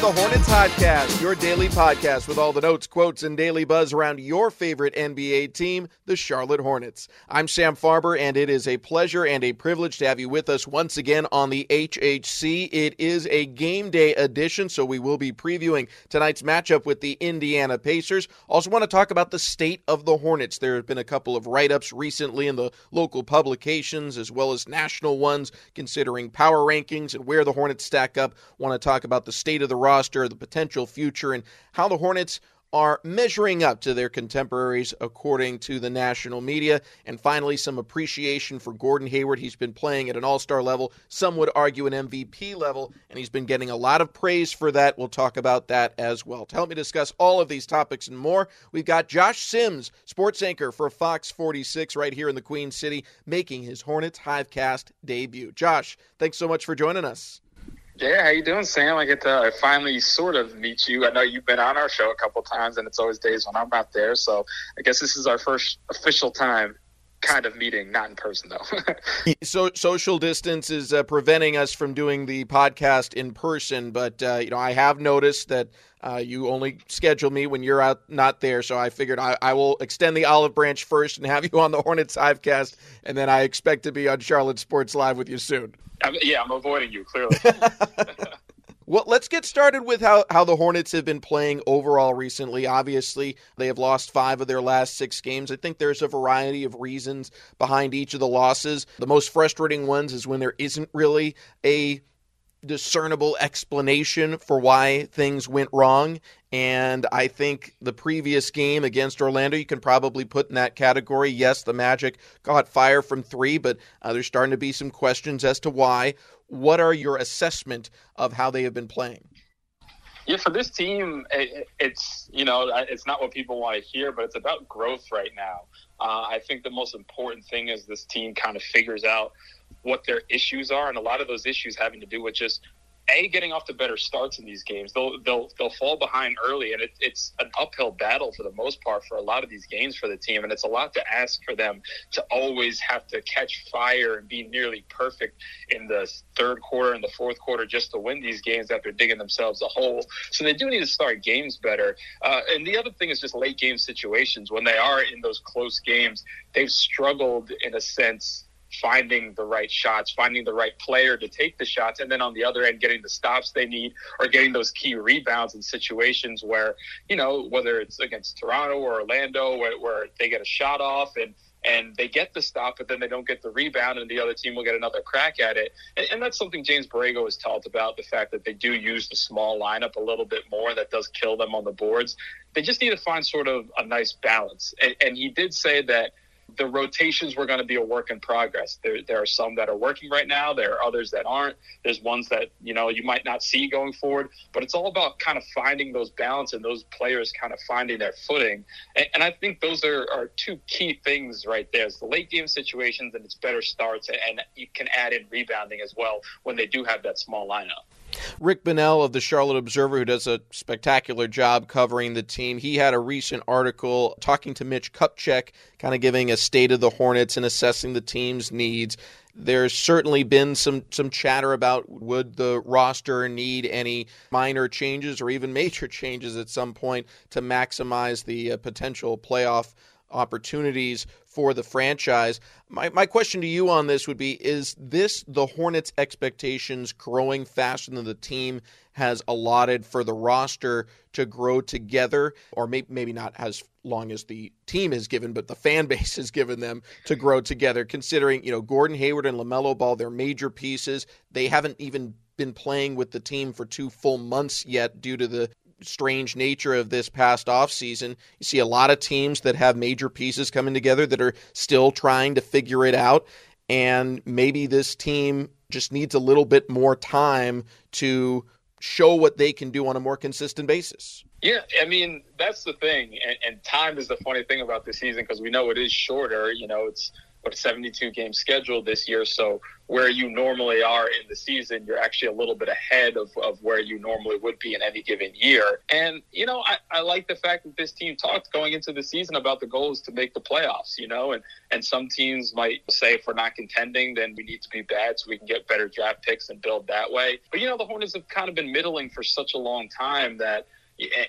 The Hornets Podcast, your daily podcast with all the notes, quotes, and daily buzz around your favorite NBA team, the Charlotte Hornets. I'm Sam Farber, and it is a pleasure and a privilege to have you with us once again on the HHC. It is a game day edition, so we will be previewing tonight's matchup with the Indiana Pacers. Also, want to talk about the state of the Hornets. There have been a couple of write ups recently in the local publications as well as national ones considering power rankings and where the Hornets stack up. Want to talk about the state of the roster, the potential future, and how the Hornets are measuring up to their contemporaries according to the national media. And finally, some appreciation for Gordon Hayward. He's been playing at an all star level, some would argue an MVP level, and he's been getting a lot of praise for that. We'll talk about that as well. To help me discuss all of these topics and more, we've got Josh Sims, sports anchor for Fox 46 right here in the Queen City, making his Hornets Hivecast debut. Josh, thanks so much for joining us. Yeah, how you doing, Sam? I get to finally sort of meet you. I know you've been on our show a couple times, and it's always days when I'm not there. So I guess this is our first official time kind of meeting, not in person though. so social distance is uh, preventing us from doing the podcast in person, but uh, you know I have noticed that uh, you only schedule me when you're out not there, so I figured I, I, will extend the olive branch first and have you on the Hornets Hivecast, and then I expect to be on Charlotte Sports Live with you soon. I'm, yeah, I'm avoiding you clearly. Well, let's get started with how, how the Hornets have been playing overall recently. Obviously, they have lost five of their last six games. I think there's a variety of reasons behind each of the losses. The most frustrating ones is when there isn't really a discernible explanation for why things went wrong. And I think the previous game against Orlando, you can probably put in that category. Yes, the Magic caught fire from three, but uh, there's starting to be some questions as to why. What are your assessment of how they have been playing? Yeah, for this team, it, it's you know it's not what people want to hear, but it's about growth right now. Uh, I think the most important thing is this team kind of figures out what their issues are, and a lot of those issues having to do with just a getting off to better starts in these games. They'll they'll they'll fall behind early, and it, it's an uphill battle for the most part for a lot of these games for the team. And it's a lot to ask for them to always have to catch fire and be nearly perfect in the third quarter and the fourth quarter just to win these games after digging themselves a hole. So they do need to start games better. Uh, and the other thing is just late game situations when they are in those close games. They've struggled in a sense finding the right shots, finding the right player to take the shots, and then on the other end, getting the stops they need or getting those key rebounds in situations where, you know, whether it's against Toronto or Orlando, where, where they get a shot off and and they get the stop, but then they don't get the rebound, and the other team will get another crack at it. And, and that's something James Borrego has talked about the fact that they do use the small lineup a little bit more. That does kill them on the boards. They just need to find sort of a nice balance. And, and he did say that the rotations were going to be a work in progress. There, there are some that are working right now. There are others that aren't. There's ones that you know you might not see going forward. But it's all about kind of finding those balance and those players kind of finding their footing. And, and I think those are, are two key things right there: the late game situations and it's better starts, and you can add in rebounding as well when they do have that small lineup. Rick Bonnell of the Charlotte Observer, who does a spectacular job covering the team, he had a recent article talking to Mitch Kupchak, kind of giving a state of the Hornets and assessing the team's needs. There's certainly been some some chatter about would the roster need any minor changes or even major changes at some point to maximize the uh, potential playoff opportunities for the franchise. My, my question to you on this would be Is this the Hornets' expectations growing faster than the team has allotted for the roster to grow together? Or may, maybe not as long as the team has given, but the fan base has given them to grow together, considering, you know, Gordon Hayward and LaMelo Ball, they're major pieces. They haven't even been playing with the team for two full months yet due to the strange nature of this past offseason. You see a lot of teams that have major pieces coming together that are still trying to figure it out. And maybe this team just needs a little bit more time to show what they can do on a more consistent basis. Yeah, I mean, that's the thing. And, and time is the funny thing about this season because we know it is shorter. You know, it's a 72 game schedule this year. So where you normally are in the season, you're actually a little bit ahead of, of where you normally would be in any given year. And, you know, I, I like the fact that this team talked going into the season about the goals to make the playoffs, you know, and, and some teams might say if we're not contending, then we need to be bad so we can get better draft picks and build that way. But, you know, the Hornets have kind of been middling for such a long time that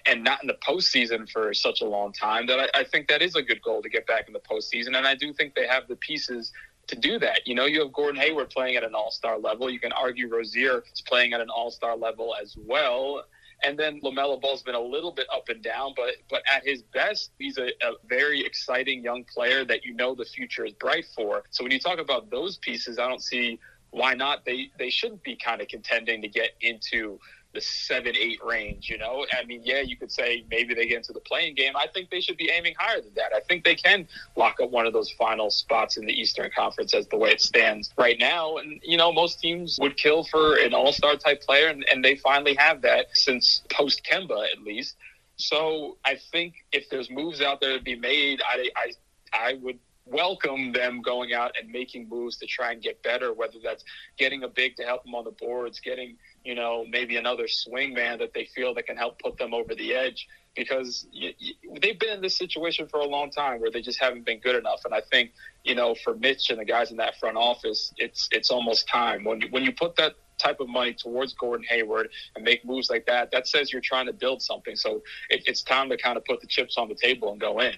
and not in the postseason for such a long time that I, I, think that is a good goal to get back in the postseason. And I do think they have the pieces to do that. You know, you have Gordon Hayward playing at an all star level. You can argue Rozier is playing at an all star level as well. And then LaMelo Ball's been a little bit up and down, but but at his best, he's a, a very exciting young player that you know the future is bright for. So when you talk about those pieces, I don't see why not. They they should be kind of contending to get into the seven eight range. You know, I mean, yeah, you could say maybe they get into the play in game. I think they should be aiming higher than that. I think they can lock up one of those final spots in the Eastern Conference as the way it stands right now. And you know, most teams would kill for an All Star type player, and, and they finally have that since post Kemba at least. So I think if there's moves out there to be made, I I I would welcome them going out and making moves to try and get better, whether that's getting a big to help them on the boards, getting you know, maybe another swing man that they feel that can help put them over the edge because you, you, they've been in this situation for a long time where they just haven't been good enough. And I think, you know, for Mitch and the guys in that front office, it's it's almost time when you, when you put that type of money towards Gordon Hayward and make moves like that, that says you're trying to build something. So it, it's time to kind of put the chips on the table and go in.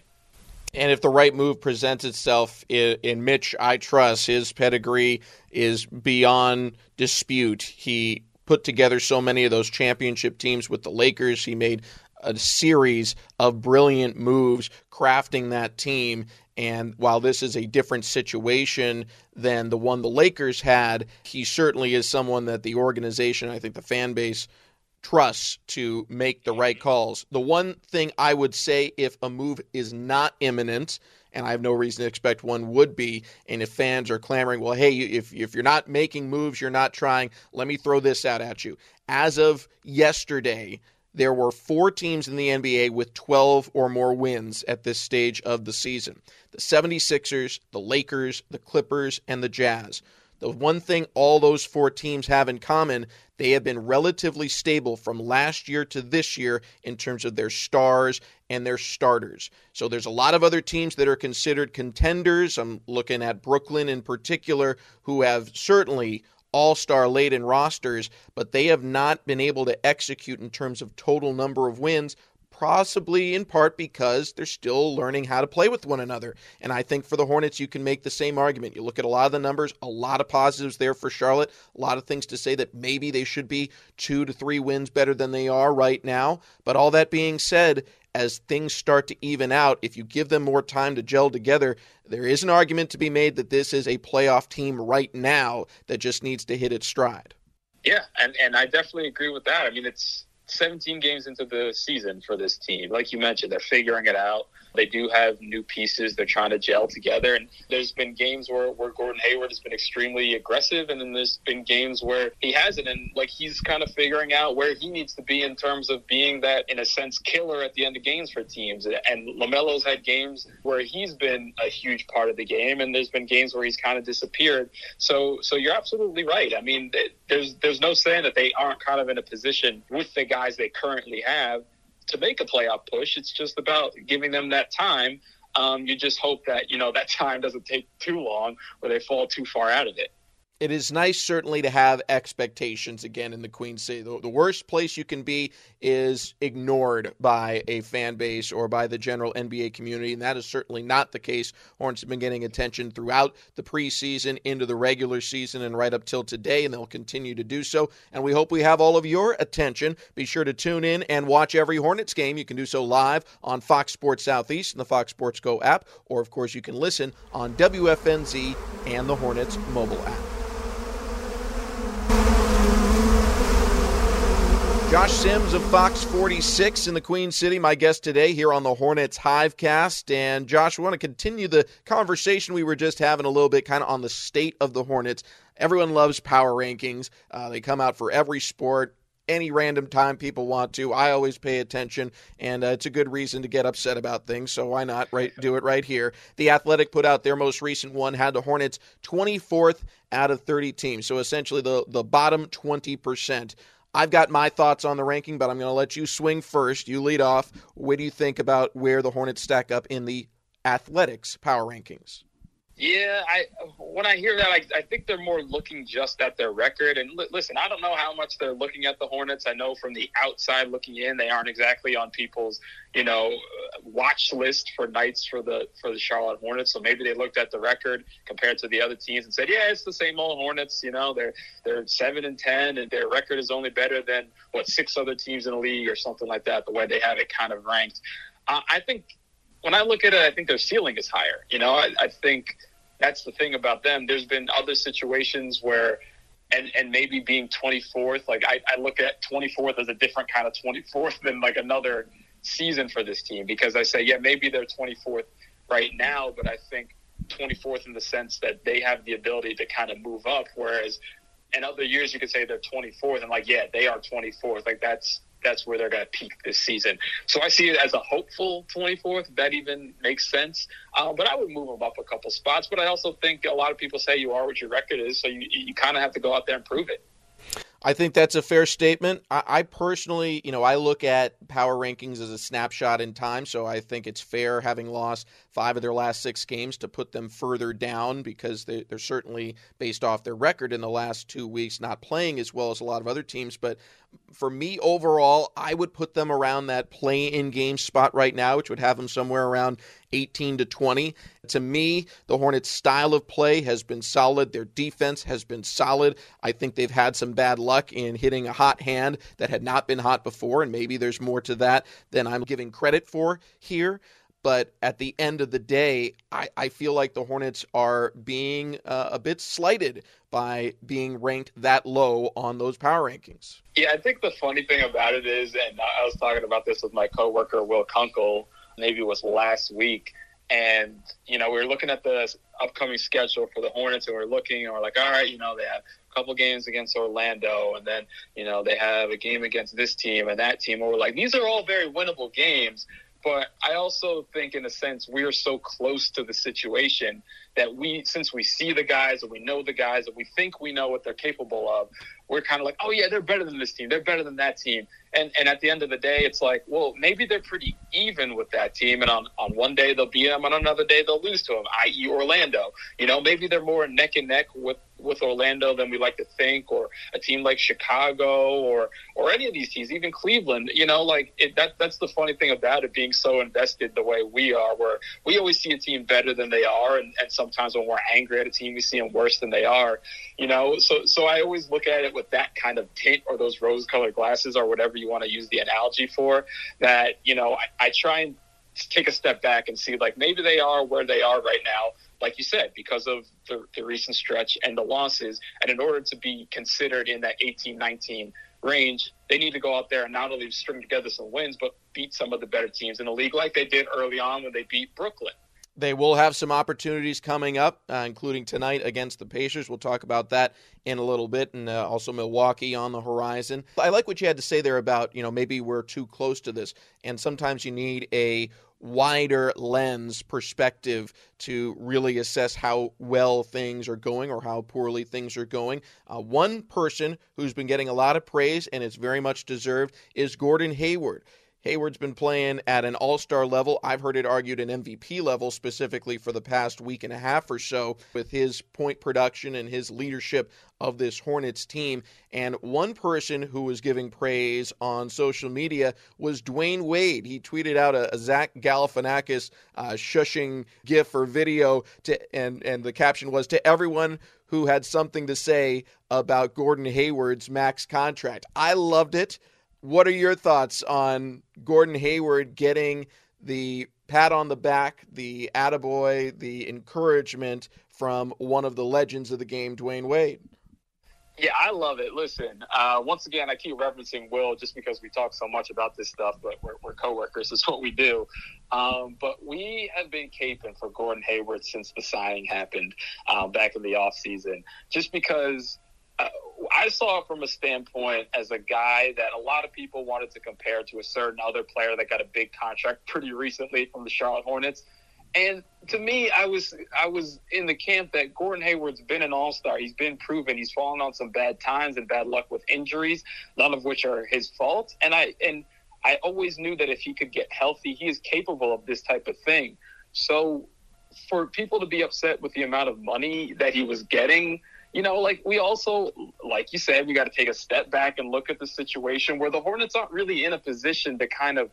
And if the right move presents itself in, in Mitch, I trust his pedigree is beyond dispute. He put together so many of those championship teams with the Lakers. He made a series of brilliant moves crafting that team. And while this is a different situation than the one the Lakers had, he certainly is someone that the organization, I think the fan base, trusts to make the right calls. The one thing I would say if a move is not imminent, and I have no reason to expect one would be. And if fans are clamoring, well, hey, if, if you're not making moves, you're not trying, let me throw this out at you. As of yesterday, there were four teams in the NBA with 12 or more wins at this stage of the season the 76ers, the Lakers, the Clippers, and the Jazz. The one thing all those four teams have in common, they have been relatively stable from last year to this year in terms of their stars and their starters. So there's a lot of other teams that are considered contenders. I'm looking at Brooklyn in particular, who have certainly all star laden rosters, but they have not been able to execute in terms of total number of wins. Possibly in part because they're still learning how to play with one another. And I think for the Hornets, you can make the same argument. You look at a lot of the numbers, a lot of positives there for Charlotte, a lot of things to say that maybe they should be two to three wins better than they are right now. But all that being said, as things start to even out, if you give them more time to gel together, there is an argument to be made that this is a playoff team right now that just needs to hit its stride. Yeah, and, and I definitely agree with that. I mean, it's 17 games into the season for this team. Like you mentioned, they're figuring it out. They do have new pieces. They're trying to gel together. And there's been games where, where Gordon Hayward has been extremely aggressive, and then there's been games where he hasn't. And like he's kind of figuring out where he needs to be in terms of being that, in a sense, killer at the end of games for teams. And LaMelo's had games where he's been a huge part of the game, and there's been games where he's kind of disappeared. So, so you're absolutely right. I mean, there's there's no saying that they aren't kind of in a position with the guys they currently have to make a playoff push. It's just about giving them that time. Um, you just hope that you know that time doesn't take too long or they fall too far out of it it is nice, certainly, to have expectations again in the Queen City. The, the, worst place you can be is ignored by a fan base or by the general NBA community, and that is certainly not the case. Hornets have been getting attention throughout the preseason, into the regular season, and right up till today, and they'll continue to do so. And we hope we have all of your attention. Be sure to tune in and watch every Hornets game. You can do so live on Fox Sports Southeast and the Fox Sports Go app, or, of course, you can listen on WFNZ and the Hornets mobile app. Josh Sims of Fox 46 in the Queen City, my guest today here on the Hornets Hivecast. And Josh, we want to continue the conversation we were just having a little bit kind of on the state of the Hornets. Everyone loves power rankings, uh, they come out for every sport. Any random time people want to, I always pay attention, and uh, it's a good reason to get upset about things. So why not right do it right here? The Athletic put out their most recent one, had the Hornets 24th out of 30 teams, so essentially the the bottom 20 percent I've got my thoughts on the ranking, but I'm going to let you swing first. You lead off. What do you think about where the Hornets stack up in the Athletic's power rankings? Yeah, I when I hear that, I, I think they're more looking just at their record. And li- listen, I don't know how much they're looking at the Hornets. I know from the outside looking in, they aren't exactly on people's you know watch list for nights for the for the Charlotte Hornets. So maybe they looked at the record compared to the other teams and said, yeah, it's the same old Hornets. You know, they're they're seven and ten, and their record is only better than what six other teams in the league or something like that. The way they have it kind of ranked. Uh, I think when I look at it, I think their ceiling is higher. You know, I, I think that's the thing about them. There's been other situations where, and and maybe being 24th, like I, I look at 24th as a different kind of 24th than like another season for this team because I say, yeah, maybe they're 24th right now, but I think 24th in the sense that they have the ability to kind of move up, whereas in other years you could say they're 24th and like, yeah, they are 24th. Like that's that's where they're going to peak this season. So I see it as a hopeful 24th. If that even makes sense. Uh, but I would move them up a couple spots. But I also think a lot of people say you are what your record is, so you you kind of have to go out there and prove it. I think that's a fair statement. I, I, personally, you know, I look at power rankings as a snapshot in time, so I think it's fair having lost five of their last six games to put them further down because they, they're certainly based off their record in the last two weeks, not playing as well as a lot of other teams. But for me overall, I would put them around that play in game spot right now, which would have them somewhere around 18 to 20. To me, the Hornets' style of play has been solid. Their defense has been solid. I think they've had some bad luck in hitting a hot hand that had not been hot before, and maybe there's more to that than I'm giving credit for here. But at the end of the day, I, I feel like the Hornets are being uh, a bit slighted by being ranked that low on those power rankings. Yeah, I think the funny thing about it is, and I was talking about this with my coworker Will Kunkel, maybe it was last week, and you know we were looking at the upcoming schedule for the Hornets, and we are looking, and we're like, all right, you know they have a couple games against Orlando, and then you know they have a game against this team and that team, and we're like, these are all very winnable games. But I also think, in a sense, we are so close to the situation that we, since we see the guys and we know the guys and we think we know what they're capable of, we're kind of like, oh yeah, they're better than this team, they're better than that team, and and at the end of the day, it's like, well, maybe they're pretty even with that team, and on on one day they'll beat them, on another day they'll lose to them, i.e. Orlando. You know, maybe they're more neck and neck with with Orlando than we like to think, or a team like Chicago, or or any of these teams, even Cleveland. You know, like it, that. That's the funny thing about it being so invested the way we are, where we always see a team better than they are, and, and sometimes when we're angry at a team, we see them worse than they are. You know, so so I always look at it with that kind of tint or those rose-colored glasses or whatever you want to use the analogy for. That you know, I, I try and take a step back and see like maybe they are where they are right now like you said, because of the, the recent stretch and the losses. And in order to be considered in that 18 19 range, they need to go out there and not only string together some wins, but beat some of the better teams in the league, like they did early on when they beat Brooklyn. They will have some opportunities coming up, uh, including tonight against the Pacers. We'll talk about that in a little bit, and uh, also Milwaukee on the horizon. I like what you had to say there about, you know, maybe we're too close to this, and sometimes you need a wider lens perspective to really assess how well things are going or how poorly things are going. Uh, one person who's been getting a lot of praise, and it's very much deserved, is Gordon Hayward. Hayward's been playing at an all star level. I've heard it argued an MVP level specifically for the past week and a half or so with his point production and his leadership of this Hornets team. And one person who was giving praise on social media was Dwyane Wade. He tweeted out a, a Zach Galifianakis uh, shushing GIF or video, to, and, and the caption was to everyone who had something to say about Gordon Hayward's max contract. I loved it. What are your thoughts on Gordon Hayward getting the pat on the back, the attaboy, the encouragement from one of the legends of the game, Dwyane Wade? Yeah, I love it. Listen, uh, once again, I keep referencing Will just because we talk so much about this stuff, but we're, we're coworkers. It's what we do. Um, but we have been caping for Gordon Hayward since the signing happened um, back in the offseason, just because – I saw it from a standpoint as a guy that a lot of people wanted to compare to a certain other player that got a big contract pretty recently from the Charlotte Hornets. And to me, I was I was in the camp that Gordon Hayward's been an all star. He's been proven. He's fallen on some bad times and bad luck with injuries, none of which are his fault. And I and I always knew that if he could get healthy, he is capable of this type of thing. So for people to be upset with the amount of money that he was getting you know, like we also, like you said, we got to take a step back and look at the situation where the Hornets aren't really in a position to kind of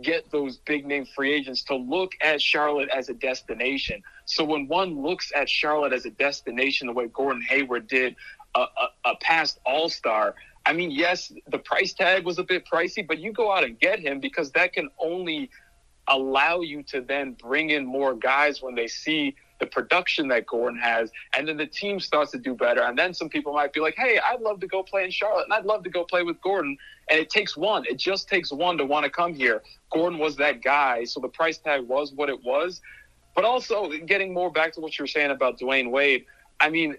get those big name free agents to look at Charlotte as a destination. So when one looks at Charlotte as a destination, the way Gordon Hayward did, a, a, a past All Star. I mean, yes, the price tag was a bit pricey, but you go out and get him because that can only allow you to then bring in more guys when they see the production that Gordon has, and then the team starts to do better. And then some people might be like, hey, I'd love to go play in Charlotte, and I'd love to go play with Gordon. And it takes one. It just takes one to want to come here. Gordon was that guy, so the price tag was what it was. But also, getting more back to what you were saying about Dwyane Wade, I mean,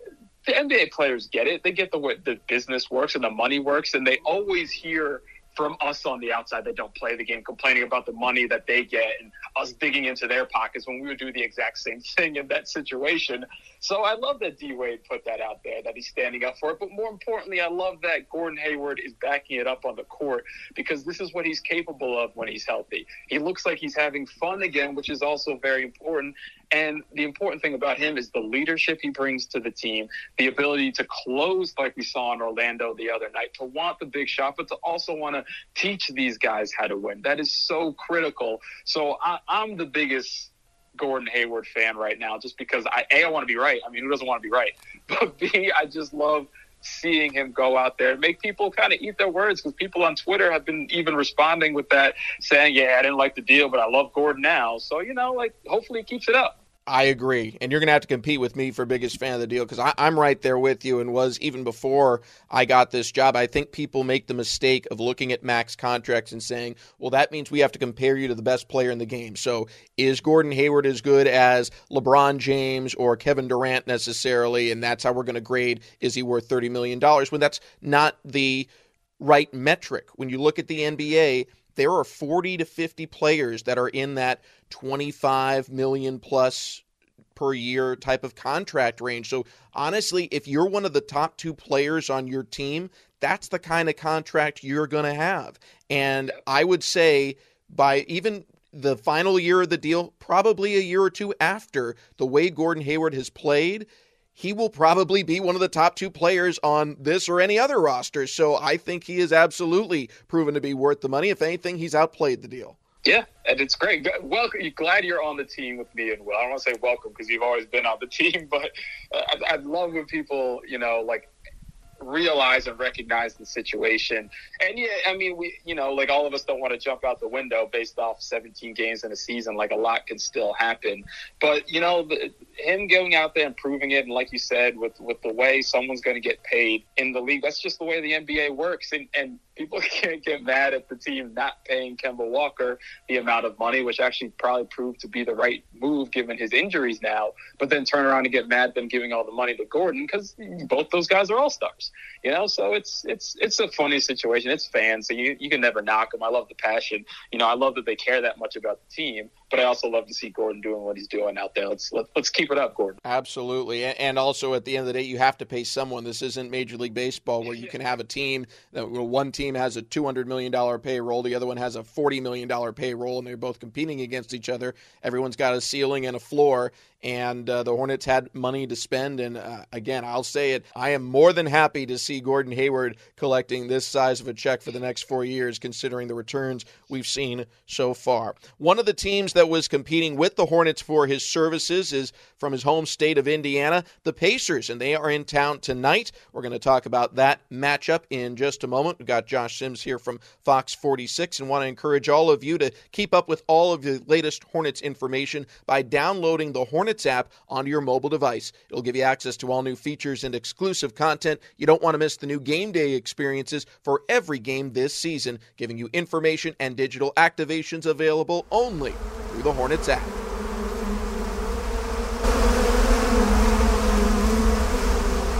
the NBA players get it. They get the way the business works and the money works, and they always hear – from us on the outside that don't play the game complaining about the money that they get and us digging into their pockets when we would do the exact same thing in that situation. So I love that D Wade put that out there, that he's standing up for it. But more importantly, I love that Gordon Hayward is backing it up on the court because this is what he's capable of when he's healthy. He looks like he's having fun again, which is also very important. And the important thing about him is the leadership he brings to the team, the ability to close like we saw in Orlando the other night, to want the big shot, but to also want to teach these guys how to win. That is so critical. So I, I'm the biggest Gordon Hayward fan right now, just because I a I want to be right. I mean, who doesn't want to be right? But b I just love seeing him go out there and make people kind of eat their words because people on Twitter have been even responding with that, saying, "Yeah, I didn't like the deal, but I love Gordon now." So you know, like hopefully he keeps it up. I agree. And you're going to have to compete with me for biggest fan of the deal because I'm right there with you and was even before I got this job. I think people make the mistake of looking at max contracts and saying, well, that means we have to compare you to the best player in the game. So is Gordon Hayward as good as LeBron James or Kevin Durant necessarily? And that's how we're going to grade is he worth $30 million? When that's not the right metric. When you look at the NBA, there are 40 to 50 players that are in that 25 million plus per year type of contract range. So honestly, if you're one of the top two players on your team, that's the kind of contract you're going to have. And I would say by even the final year of the deal, probably a year or two after, the way Gordon Hayward has played, he will probably be one of the top two players on this or any other roster. So I think he is absolutely proven to be worth the money. If anything, he's outplayed the deal. Yeah, and it's great. Welcome. Glad you're on the team with me and Will. I don't want to say welcome because you've always been on the team, but uh, I, I love when people, you know, like realize and recognize the situation. And yeah, I mean, we, you know, like all of us don't want to jump out the window based off 17 games in a season. Like a lot can still happen. But, you know, the, him going out there and proving it, and like you said, with, with the way someone's going to get paid in the league, that's just the way the NBA works. And, and people can't get mad at the team not paying Kemba Walker the amount of money, which actually probably proved to be the right move given his injuries now, but then turn around and get mad at them giving all the money to Gordon because both those guys are all stars, you know. So it's it's it's a funny situation. It's fans, so you you can never knock them. I love the passion. You know, I love that they care that much about the team, but I also love to see Gordon doing what he's doing out there. Let's let, us let us keep it up, Gordon. Absolutely, and also at the end of the day, you have to pay someone. This isn't Major League Baseball where you can have a team that one team has a $200 million payroll, the other one has a $40 million payroll, and they're both competing against each other. Everyone's got a ceiling and a floor, and uh, the Hornets had money to spend. And uh, again, I'll say it, I am more than happy to see Gordon Hayward collecting this size of a check for the next four years, considering the returns we've seen so far. One of the teams that was competing with the Hornets for his services is from his home state of Indiana, the Pacers, and they are in town tonight. We're going to talk about that matchup in just a moment. We've got Josh Sims here from Fox 46 and want to encourage all of you to keep up with all of the latest Hornets information by downloading the Hornets Hornets app onto your mobile device. It'll give you access to all new features and exclusive content. You don't want to miss the new game day experiences for every game this season, giving you information and digital activations available only through the Hornets app.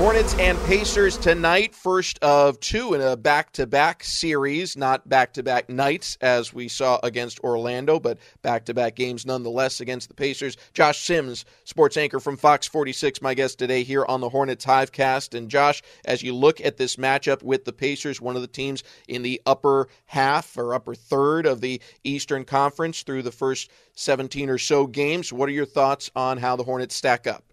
Hornets and Pacers tonight, first of two in a back to back series, not back to back nights as we saw against Orlando, but back to back games nonetheless against the Pacers. Josh Sims, sports anchor from Fox 46, my guest today here on the Hornets Hivecast. And Josh, as you look at this matchup with the Pacers, one of the teams in the upper half or upper third of the Eastern Conference through the first 17 or so games, what are your thoughts on how the Hornets stack up?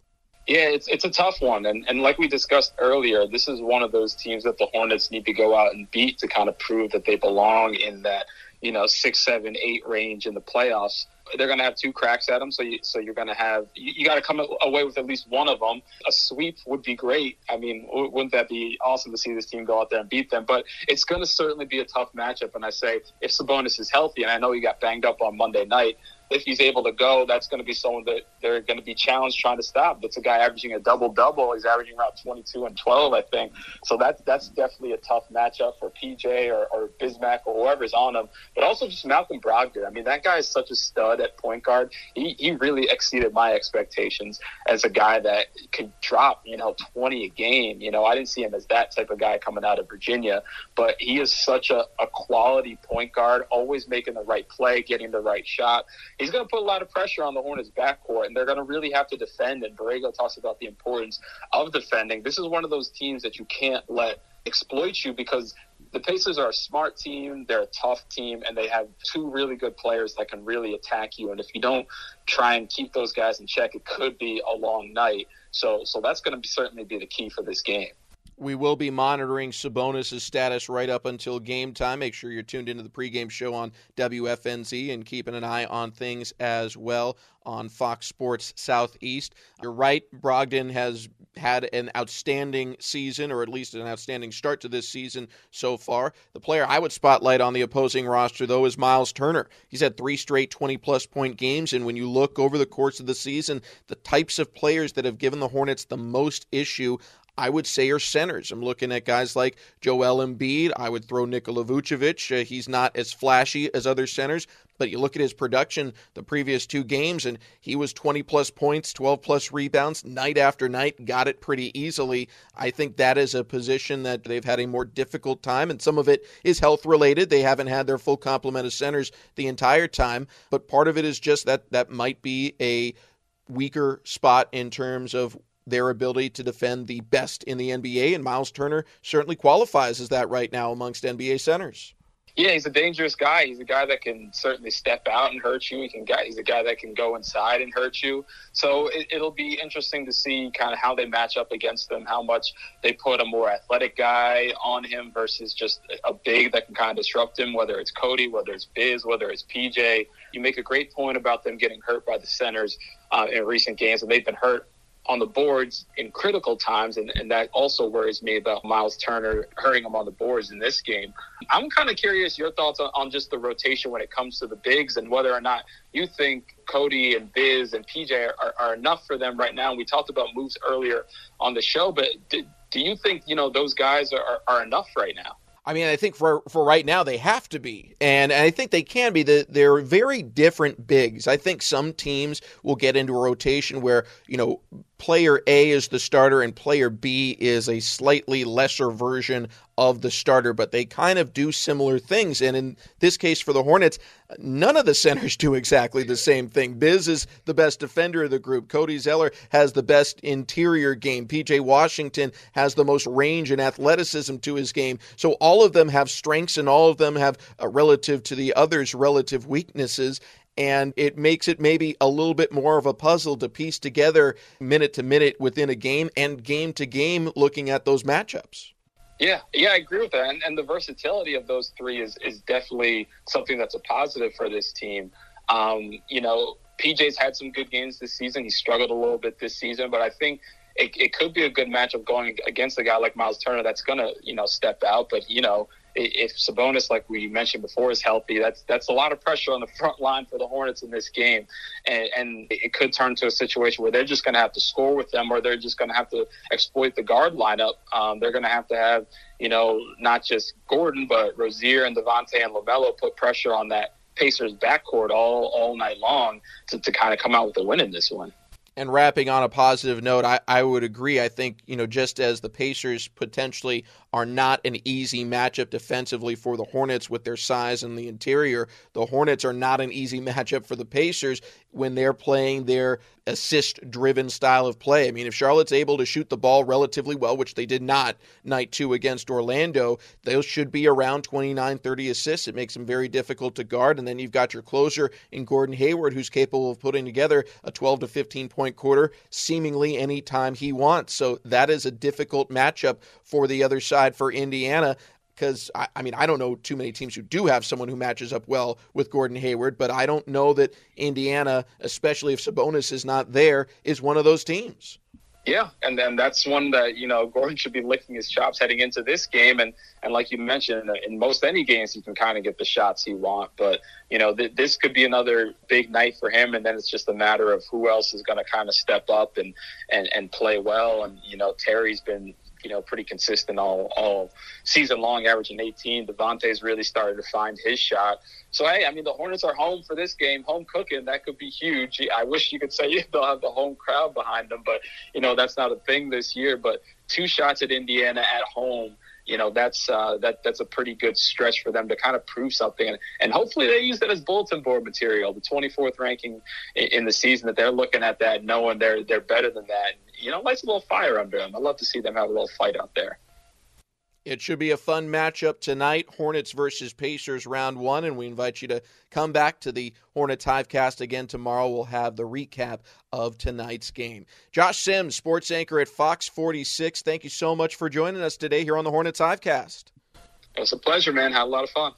Yeah, it's it's a tough one, and and like we discussed earlier, this is one of those teams that the Hornets need to go out and beat to kind of prove that they belong in that you know six, seven, eight range in the playoffs. They're going to have two cracks at them, so you, so you're going to have you, you got to come away with at least one of them. A sweep would be great. I mean, wouldn't that be awesome to see this team go out there and beat them? But it's going to certainly be a tough matchup. And I say if Sabonis is healthy, and I know he got banged up on Monday night, if he's able to go, that's going to be someone that they're going to be challenged trying to stop. That's a guy averaging a double double. He's averaging around 22 and 12, I think. So that's that's definitely a tough matchup for PJ or, or Bismack or whoever's on him. But also just Malcolm Brogdon. I mean, that guy is such a stud at point guard. He, he really exceeded my expectations as a guy that could drop, you know, 20 a game. You know, I didn't see him as that type of guy coming out of Virginia, but he is such a, a quality point guard, always making the right play, getting the right shot he's going to put a lot of pressure on the Hornets backcourt, and they're going to really have to defend. And Borrego talks about the importance of defending. This is one of those teams that you can't let exploit you because the Pacers are a smart team, they're a tough team, and they have two really good players that can really attack you. And if you don't try and keep those guys in check, it could be a long night. So, so that's going to be, certainly be the key for this game. We will be monitoring Sabonis' status right up until game time. Make sure you're tuned into the pregame show on WFNZ and keeping an eye on things as well on Fox Sports Southeast. You're right, Brogdon has had an outstanding season, or at least an outstanding start to this season so far. The player I would spotlight on the opposing roster, though, is Miles Turner. He's had three straight 20 plus point games, and when you look over the course of the season, the types of players that have given the Hornets the most issue I would say are centers. I'm looking at guys like Joel Embiid. I would throw Nikola Vucevic. Uh, he's not as flashy as other centers, but you look at his production the previous two games, and he was 20 plus points, 12 plus rebounds night after night, got it pretty easily. I think that is a position that they've had a more difficult time, and some of it is health related. They haven't had their full complement of centers the entire time, but part of it is just that that might be a weaker spot in terms of their ability to defend the best in the NBA, and Miles Turner certainly qualifies as that right now amongst NBA centers. Yeah, he's a dangerous guy. He's a guy that can certainly step out and hurt you. He can he's a guy that can go inside and hurt you. So it, will be interesting to see kind of how they match up against them, how much they put a more athletic guy on him versus just a big that can kind of disrupt him, whether it's Cody, whether it's Biz, whether it's PJ. You make a great point about them getting hurt by the centers uh, in recent games, and they've been hurt on the boards in critical times, and, and that also worries me about Miles Turner hurting him on the boards in this game. I'm kind of curious your thoughts on, on, just the rotation when it comes to the bigs and whether or not you think Cody and Biz and PJ are, are enough for them right now. We talked about moves earlier on the show, but do, do you think you know those guys are, are enough right now? I mean, I think for for right now they have to be, and, and I think they can be. The, they're very different bigs. I think some teams will get into a rotation where you know player A is the starter and player B is a slightly lesser version of the starter, but they kind of do similar things. And in this case for the Hornets, none of the centers do exactly the same thing. Biz is the best defender of the group. Cody Zeller has the best interior game. PJ Washington has the most range and athleticism to his game. So all of them have strengths and all of them have, uh, relative to the others, relative weaknesses and it makes it maybe a little bit more of a puzzle to piece together minute to minute within a game and game to game looking at those matchups. Yeah, yeah, I agree with that. And, and the versatility of those three is, is definitely something that's a positive for this team. Um, you know, PJ's had some good games this season. He struggled a little bit this season, but I think it, it could be a good matchup going against a guy like Miles Turner that's going to, you know, step out. But, you know, if Sabonis, like we mentioned before, is healthy, that's that's a lot of pressure on the front line for the Hornets in this game, and, and it could turn to a situation where they're just going to have to score with them, or they're just going to have to exploit the guard lineup. Um, they're going to have to have, you know, not just Gordon, but Rozier and Devonte' and Lamelo put pressure on that Pacers backcourt all all night long to, to kind of come out with a win in this one. And wrapping on a positive note, I, I would agree. I think, you know, just as the Pacers potentially are not an easy matchup defensively for the Hornets with their size in the interior, the Hornets are not an easy matchup for the Pacers when they're playing their assist driven style of play. I mean, if Charlotte's able to shoot the ball relatively well, which they did not night two against Orlando, those should be around 29, 30 assists. It makes them very difficult to guard. And then you've got your closer in Gordon Hayward, who's capable of putting together a 12 to 15 point quarter seemingly anytime he wants. So that is a difficult matchup for the other side for Indiana because I, I, mean I don't know too many teams who do have someone who matches up well with Gordon Hayward, but I don't know that Indiana, especially if Sabonis is not there, is one of those teams. Yeah, and then that's one that you know Gordon should be licking his chops heading into this game, and and like you mentioned, in most any games you can kind of get the shots you want, but you know th- this could be another big night for him, and then it's just a matter of who else is going to kind of step up and and and play well, and you know Terry's been you know, pretty consistent all all season long, averaging 18. Devonte's really started to find his shot. So hey, I mean, the Hornets are home for this game, home cooking. That could be huge. I wish you could say they'll have the home crowd behind them, but you know that's not a thing this year. But two shots at Indiana at home you know that's uh, that that's a pretty good stretch for them to kind of prove something, and, and hopefully they use that as bulletin board material. The 24th ranking in, in the season that they're looking at that, knowing they're they're better than that. You know, lights a little fire under them. I'd love to see them have a little fight out there. It should be a fun matchup tonight. Hornets versus Pacers round one, and we invite you to come back to the Hornets Hivecast again tomorrow. We'll have the recap of tonight's game. Josh Sims, sports anchor at Fox 46. Thank you so much for joining us today here on the Hornets Hivecast. It was a pleasure, man. Had a lot of fun.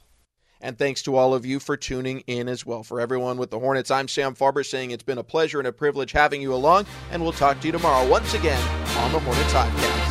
And thanks to all of you for tuning in as well. For everyone with the Hornets, I'm Sam Farber saying it's been a pleasure and a privilege having you along, and we'll talk to you tomorrow once again on the Hornets Hivecast.